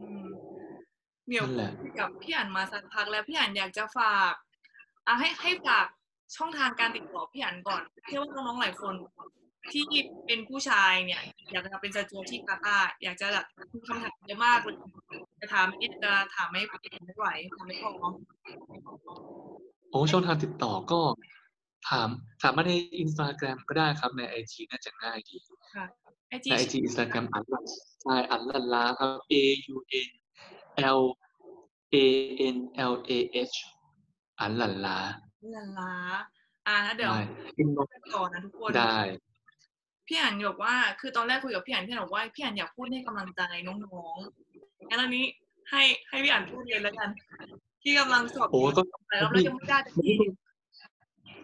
อืมเหมียวนั่นแหละคุยกับพี่อ่านมาสักพักแล้วพี่อ่านอยากจะฝากอะให้ให้ฝากช่องทางการติดต่อพี่อ่านก่อนเชื่อว่าน้องๆหลายคน ที่เป็นผู้ชายเนี่ย อยากจะเป็นสจวตที่กาตาร์อยากจะแบบมีคำถามเยอะมากเลยจะถามเอ็ดจะถามไม่ไม่ไหวถามไม่พอโอ้ช่องทางติดต่อก็ถามถามมาในอินสตาแกรมก็ได้ครับใน IG น่าจะง่ายดีค่ะไอจีในไอจีอินสตาแกรมอันลันใช่อันลันลาครับ A U N L A N L A H อันลันลาลาลาอะเดี๋ยวได้ inbox ก่อนนะทุกคนได้ พี่อันบอกว่า คือตอนแรกคุยกับพี่อ่านพี่อ่านบอกว่าพี่อ่านอยากพูดให้กำลังใจน้องๆงั้นอันนี้ให้ให้พี่อ่านพูดเลยแล้วกัน ที่กำลังสอบโอ้ก็หลายรอบแล้วยังไม่ได้แต่พี่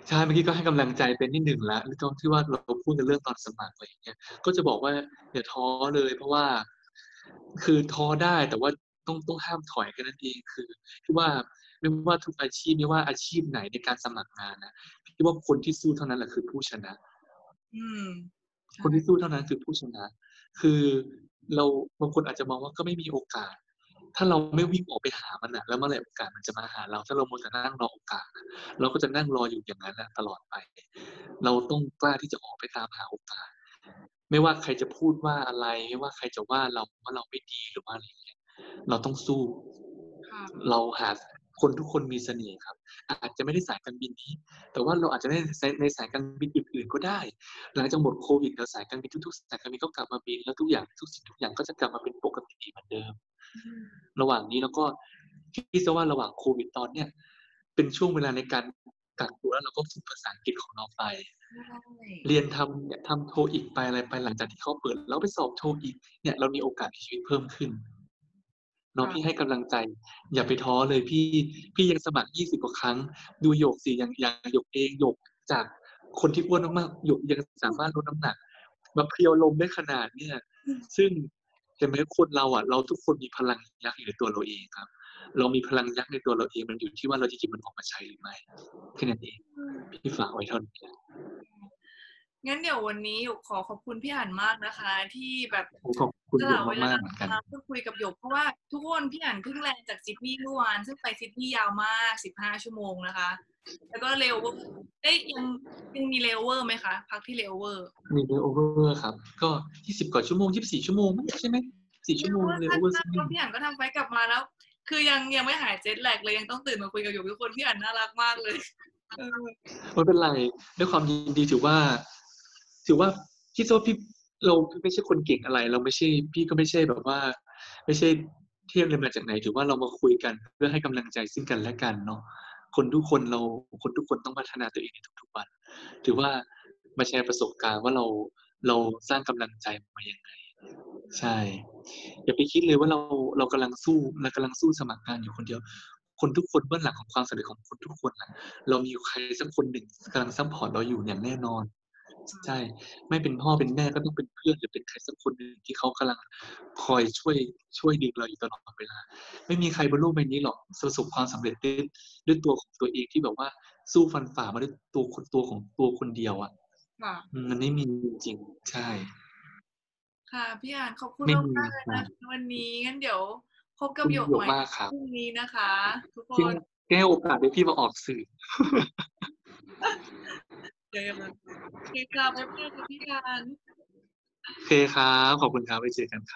ใช่เมื่อกี้ก็ให้กำลังใจเป็นที่หนึ่งแล้วแล้วก็ที่ว่าเราพูดกันเรื่องตอนสมัครอะไรอย่างเงี้ยก็จะบอกว่าอย่าท้อเลย เพราะว่า คือท้อได้แต่ว่าต้องต้องห้ามถอยกันนั่นเองคือที่ว่าไม่ว่าทุกอาชีพไม่ว่าอาชีพไหนในการสมัครงานนะที่ว่าคนที่สู้เท่านั้นแหละคือผู้ชนะ อืม คนที่สู้เท่านั้นคือผู้ชนะ คือเราบางคนอาจจะมองว่าก็ไม่มีโอกาส ถ้าเราไม่วิ่งออกไปหามันอะแล้วเมื่อไหร่โอกาสมันจะมาหาเรา ถ้าเราโมวแต่นั่งรอโอกาสอะเราก็จะนั่งรออยู่อย่างนั้นอะตลอดไป เราต้องกล้าที่จะออกไปตามหาโอกาส ไม่ว่าใครจะพูดว่าอะไรไม่ว่าใครจะว่าเราว่าเราไม่ดีหรือว่าอะไรอย่างเงี้ยเราต้องสู้ค่ะเราหา คนทุกคนมีเสน่ห์ครับ อาจจะไม่ได้สายการบินนี้ แต่ว่าเราอาจจะได้ในในสายการบินอื่น ๆ ก็ได้ หลังจากหมดโควิดแล้วสายการบินทุกๆสายการบินก็กลับมาบินแล้วทุกอย่างทุกสิ่งทุกอย่างก็จะกลับมาเป็นปกติเหมือนเดิมอืมระหว่างนี้แล้วก็คิดซะว่าระหว่างโควิดตอนเนี้ยเป็นช่วงเวลาในการกักตัวแล้วเราก็ฝึกภาษาอังกฤษของเราไปใช่เรียนทำเนี่ยทำโทอีกไปอะไรไปหลังจากที่เขาเปิดแล้วไปสอบโทอีกเนี่ยเรามีโอกาสในชีวิตเพิ่มขึ้นเนาะพี่ให้กำลังใจ อย่าไปท้อเลยพี่พี่ยังสมัครยี่สิบกว่าครั้ง ดูโยกสิอย่างอย่างโยกเองโยกจากคนที่อ้วนมากๆโยกยังสามารถลดน้ำหนักมาเพรียวลมได้ขนาดเนี่ย ซึ่งเห็นไหมคนเราอะ เราทุกคนมีพลังยักษ์อยู่ในตัวเราเองครับ เรามีพลังยักษ์ในตัวเราเองมันอยู่ที่ว่าเราจะหยิบมันออกมาใช้หรือไม่แค่นั้นเองพี่ฝากไว้เท่านี้แหละ งั้นเดี๋ยววันนี้หยกขอขอบคุณพี่อ่านมากนะคะ ที่แบบขอบคุณสโยละกเวลามากๆเหมือนกันมาพูดคุยกับหยกเพราะว่าทุกคนพี่อ่านเพิ่ง land จากซิดนีย์เมื่อวานซึ่งไปซิดนีย์ยาวมากสิบห้าชั่วโมงนะคะ แล้วก็เร็วเวอร์เอ้ยยังยังมีเร็วเวอร์ไหมคะพักที่เร็วเวอร์ มีเลโอเวอร์ครับ ก็ยี่สิบกว่าชั่วโมงยี่สิบสี่ชั่วโมงมั้งใช่ไหมสี่ชั่วโมงเลโอเวอร์ถ้าถ้าพี่อ่านก็ทำ flight กลับมาแล้ว คือยังยังไม่หาย jet lag เลยยังต้องตื่นมาคุยกับหยกทุกคนพี่อ่านน่ารักมากเลยเออไม่เป็นไรด้วยความยินดีถือว่า ถือว่าพี่โซพี่เราไม่ใช่คนเก่งอะไร เราไม่ใช่ พี่ก็ไม่ใช่แบบว่า ไม่ใช่เทียบเลยมาจากไหน ถือว่าเรามาคุยกันเพื่อให้กำลังใจซึ่งกันและกันเนาะคนทุกคนเราคนทุกคนต้องพัฒนาตัวเองในทุกๆวัน ถือว่ามาแชร์ประสบการณ์ว่าเราเราสร้างกำลังใจมาอยังไง ใช่ อย่าไปคิดเลยว่าเราเรากำลังสู้เรากำลังสู้สมัครงานอยู่คนเดียว คนทุกคนเบื้องหลังของความสำเร็จของคนทุกคนนะเรามีใครสักคนหนึ่งกำลัง support เราอยู่อย่างแน่นอน ใช่ ไม่เป็นพ่อเป็นแม่ก็ต้องเป็นเพื่อนหรือเป็นใครสักคนหนึ่งที่เขากำลังคอยช่วยช่วยดึงเราอยู่ตลอดเวลา ไม่มีใครบนโลกใบนี้หรอกประสบความสำเร็จด้วยด้วยตัวของตัวเองที่แบบว่าสู้ฟันฝ่ามาด้วยตัวคนตัวของตัวคนเดียวอะมันไม่มีจริงใช่ ค่ะพี่อ่านขอบคุณมากเลยนะวันนี้งั้นเดี๋ยวพบกับโยกใหม่พรุ่งนี้นะคะ ทุกคนแก้โอกาสให้พี่มาออกสื่อ คกราบกับพี่การ โอเคครับ ขอบคุณครับ ไปเจอกันครับ